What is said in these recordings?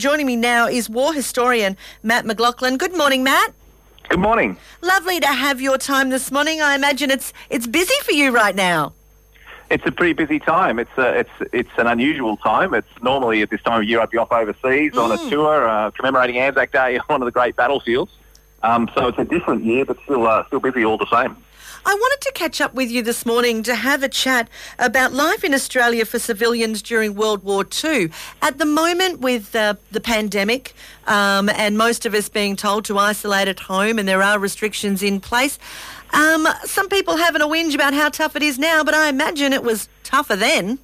Joining me now is war historian Matt McLachlan. Good morning, Matt. Good morning. Lovely to have your time this morning. I imagine it's it's busy for you right now. It's a pretty busy time. It's a, it's it's an unusual time. It's normally at this time of year I'd be off overseas mm. on a mm. tour uh, commemorating Anzac Day on one of the great battlefields. Um, so it's a different year, but still uh, still busy all the same. I wanted to catch up with you this morning to have a chat about life in Australia for civilians during World War II. At the moment, with uh, the pandemic um, and most of us being told to isolate at home and there are restrictions in place, um, some people having a whinge about how tough it is now, but I imagine it was tougher then.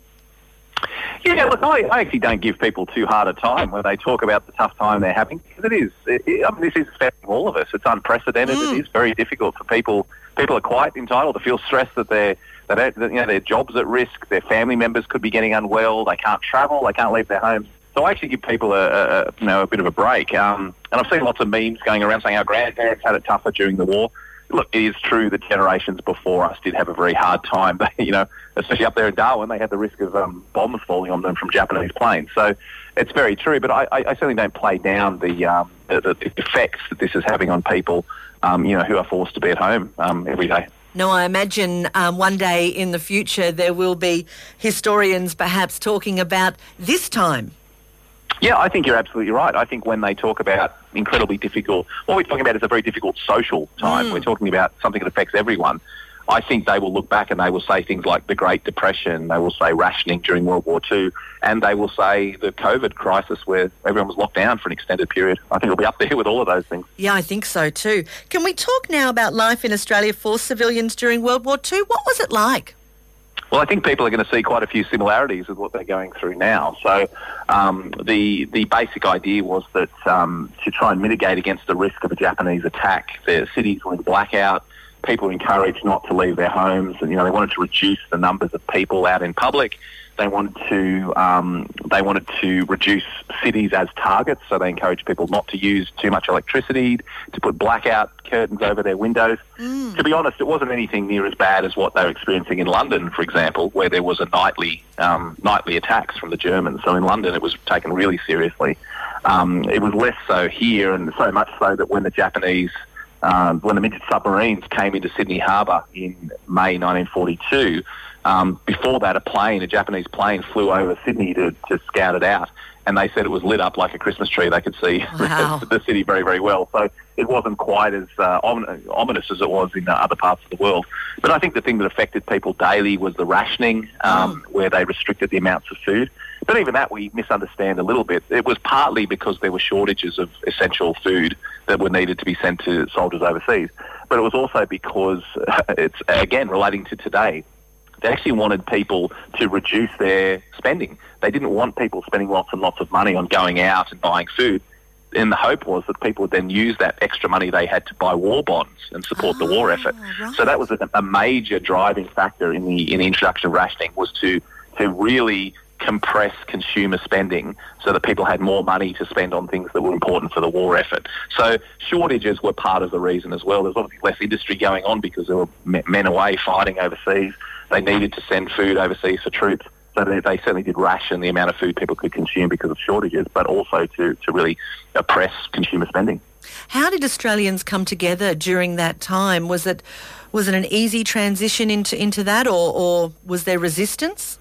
Yeah, look, I, I actually don't give people too hard a time when they talk about the tough time they're having because it is. It, it, I mean, this is affecting all of us. It's unprecedented. Mm. It is very difficult for people. People are quite entitled to feel stressed that they're that you know their jobs at risk. Their family members could be getting unwell. They can't travel. They can't leave their homes. So I actually give people a, a you know a bit of a break. Um, and I've seen lots of memes going around saying our grandparents had it tougher during the war look, it is true that generations before us did have a very hard time. you know, especially up there in Darwin, they had the risk of um, bombs falling on them from Japanese planes. So it's very true. But I, I certainly don't play down the, um, the, the, effects that this is having on people, um, you know, who are forced to be at home um, every day. No, I imagine um, one day in the future there will be historians perhaps talking about this time yeah, I think you're absolutely right. I think when they talk about incredibly difficult, what we're talking about is a very difficult social time. Mm. We're talking about something that affects everyone. I think they will look back and they will say things like the Great Depression, they will say rationing during World War II, and they will say the COVID crisis where everyone was locked down for an extended period. I think it'll be up there with all of those things. Yeah, I think so too. Can we talk now about life in Australia for civilians during World War II? What was it like? Well, I think people are going to see quite a few similarities with what they're going through now. So um, the the basic idea was that um, to try and mitigate against the risk of a Japanese attack, the cities were in blackout. People encouraged not to leave their homes, and you know they wanted to reduce the numbers of people out in public. They wanted to um, they wanted to reduce cities as targets, so they encouraged people not to use too much electricity, to put blackout curtains over their windows. Mm. To be honest, it wasn't anything near as bad as what they were experiencing in London, for example, where there was a nightly um, nightly attacks from the Germans. So in London, it was taken really seriously. Um, it was less so here, and so much so that when the Japanese um, when the Midget submarines came into Sydney Harbour in May 1942, um, before that, a plane, a Japanese plane, flew over Sydney to, to scout it out, and they said it was lit up like a Christmas tree. They could see wow. the city very, very well. So it wasn't quite as uh, ominous as it was in other parts of the world. But I think the thing that affected people daily was the rationing, um, mm. where they restricted the amounts of food. But even that we misunderstand a little bit. It was partly because there were shortages of essential food that were needed to be sent to soldiers overseas. But it was also because it's, again, relating to today, they actually wanted people to reduce their spending. They didn't want people spending lots and lots of money on going out and buying food. And the hope was that people would then use that extra money they had to buy war bonds and support oh, the war ah, effort. Right. So that was a, a major driving factor in the in the introduction of rationing was to to really compress consumer spending so that people had more money to spend on things that were important for the war effort. So shortages were part of the reason as well. There's obviously less industry going on because there were men away fighting overseas they needed to send food overseas for troops. So they, they, certainly did ration the amount of food people could consume because of shortages, but also to, to really oppress consumer spending. How did Australians come together during that time? Was it was it an easy transition into into that, or, or was there resistance?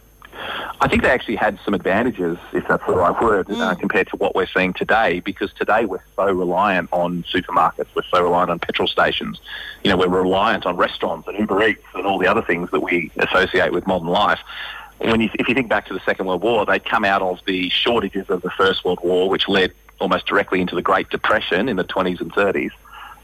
I think they actually had some advantages, if that's the right word, uh, mm. uh, compared to what we're seeing today. Because today we're so reliant on supermarkets, we're so reliant on petrol stations. You know, we're reliant on restaurants and Uber Eats and all the other things that we associate with modern life. When you, if you think back to the Second World War, they'd come out of the shortages of the First World War, which led almost directly into the Great Depression in the 20s and 30s,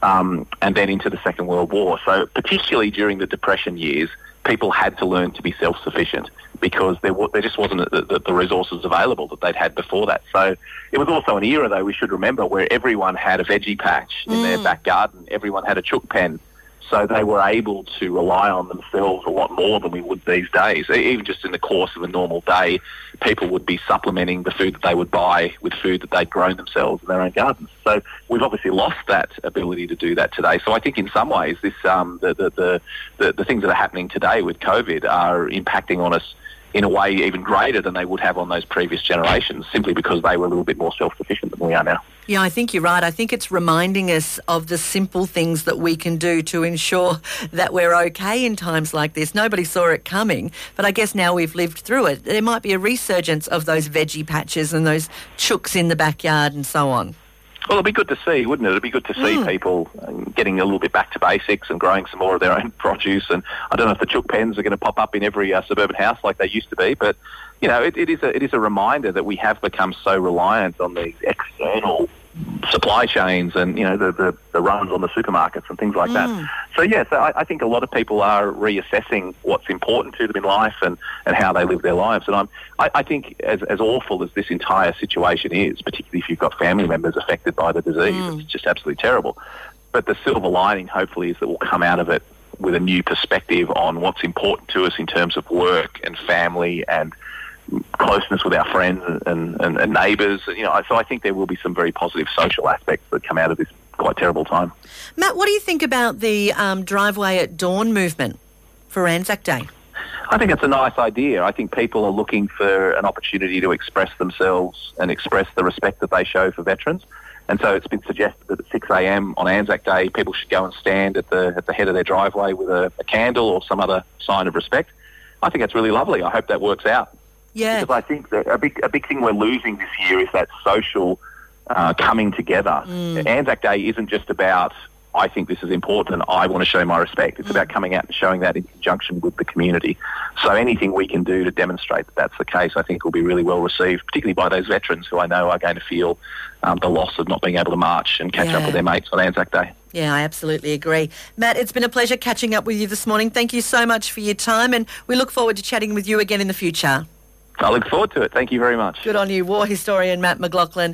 um, and then into the Second World War. So, particularly during the Depression years, people had to learn to be self-sufficient because there, there just wasn't the, the, resources available that they'd had before that. So it was also an era, though, we should remember, where everyone had a veggie patch in mm. their back garden. Everyone had a chook pen. So they were able to rely on themselves a lot more than we would these days. Even just in the course of a normal day, people would be supplementing the food that they would buy with food that they'd grown themselves in their own gardens. So we've obviously lost that ability to do that today. So I think in some ways, this um, the, the, the, the, the things that are happening today with COVID are impacting on us in a way even greater than they would have on those previous generations, simply because they were a little bit more self-sufficient than we are now. Yeah, I think you're right. I think it's reminding us of the simple things that we can do to ensure that we're okay in times like this. Nobody saw it coming, but I guess now we've lived through it. There might be a resurgence of those veggie patches and those chooks in the backyard and so on. Well, it'd be good to see, wouldn't it? It'd be good to see mm. people getting a little bit back to basics and growing some more of their own produce. And I don't know if the chook pens are going to pop up in every uh, suburban house like they used to be, but you know, it, it is a it is a reminder that we have become so reliant on these external supply chains and you know the, the, the, runs on the supermarkets and things like mm. that. So yes, I, I, think a lot of people are reassessing what's important to them in life and, and how they live their lives. And I'm I, I think as, as awful as this entire situation is, particularly if you've got family members affected by the disease, mm. it's just absolutely terrible. But the silver lining, hopefully, is that we'll come out of it with a new perspective on what's important to us in terms of work and family and closeness with our friends and, and, and neighbours. You know, so I think there will be some very positive social aspects that come out of this quite terrible time. Matt, what do you think about the um, driveway at dawn movement for Anzac Day? I think it's a nice idea. I think people are looking for an opportunity to express themselves and express the respect that they show for veterans. And so it's been suggested that at 6 a.m. on Anzac Day, people should go and stand at the at the head of their driveway with a, a candle or some other sign of respect. I think that's really lovely. I hope that works out. Yeah. Because I think that a big, a big thing we're losing this year is that social uh, coming together. Mm. Anzac Day isn't just about I think this is important and I want to show my respect. It's mm. about coming out and showing that in conjunction with the community. So anything we can do to demonstrate that that's the case, I think will be really well received, particularly by those veterans who I know are going to feel um, the loss of not being able to march and catch yeah. up with their mates on Anzac Day. Yeah, I absolutely agree. Matt, it's been a pleasure catching up with you this morning. Thank you so much for your time and we look forward to chatting with you again in the future. I look forward to it. Thank you very much. Good on you, war historian Matt McLachlan.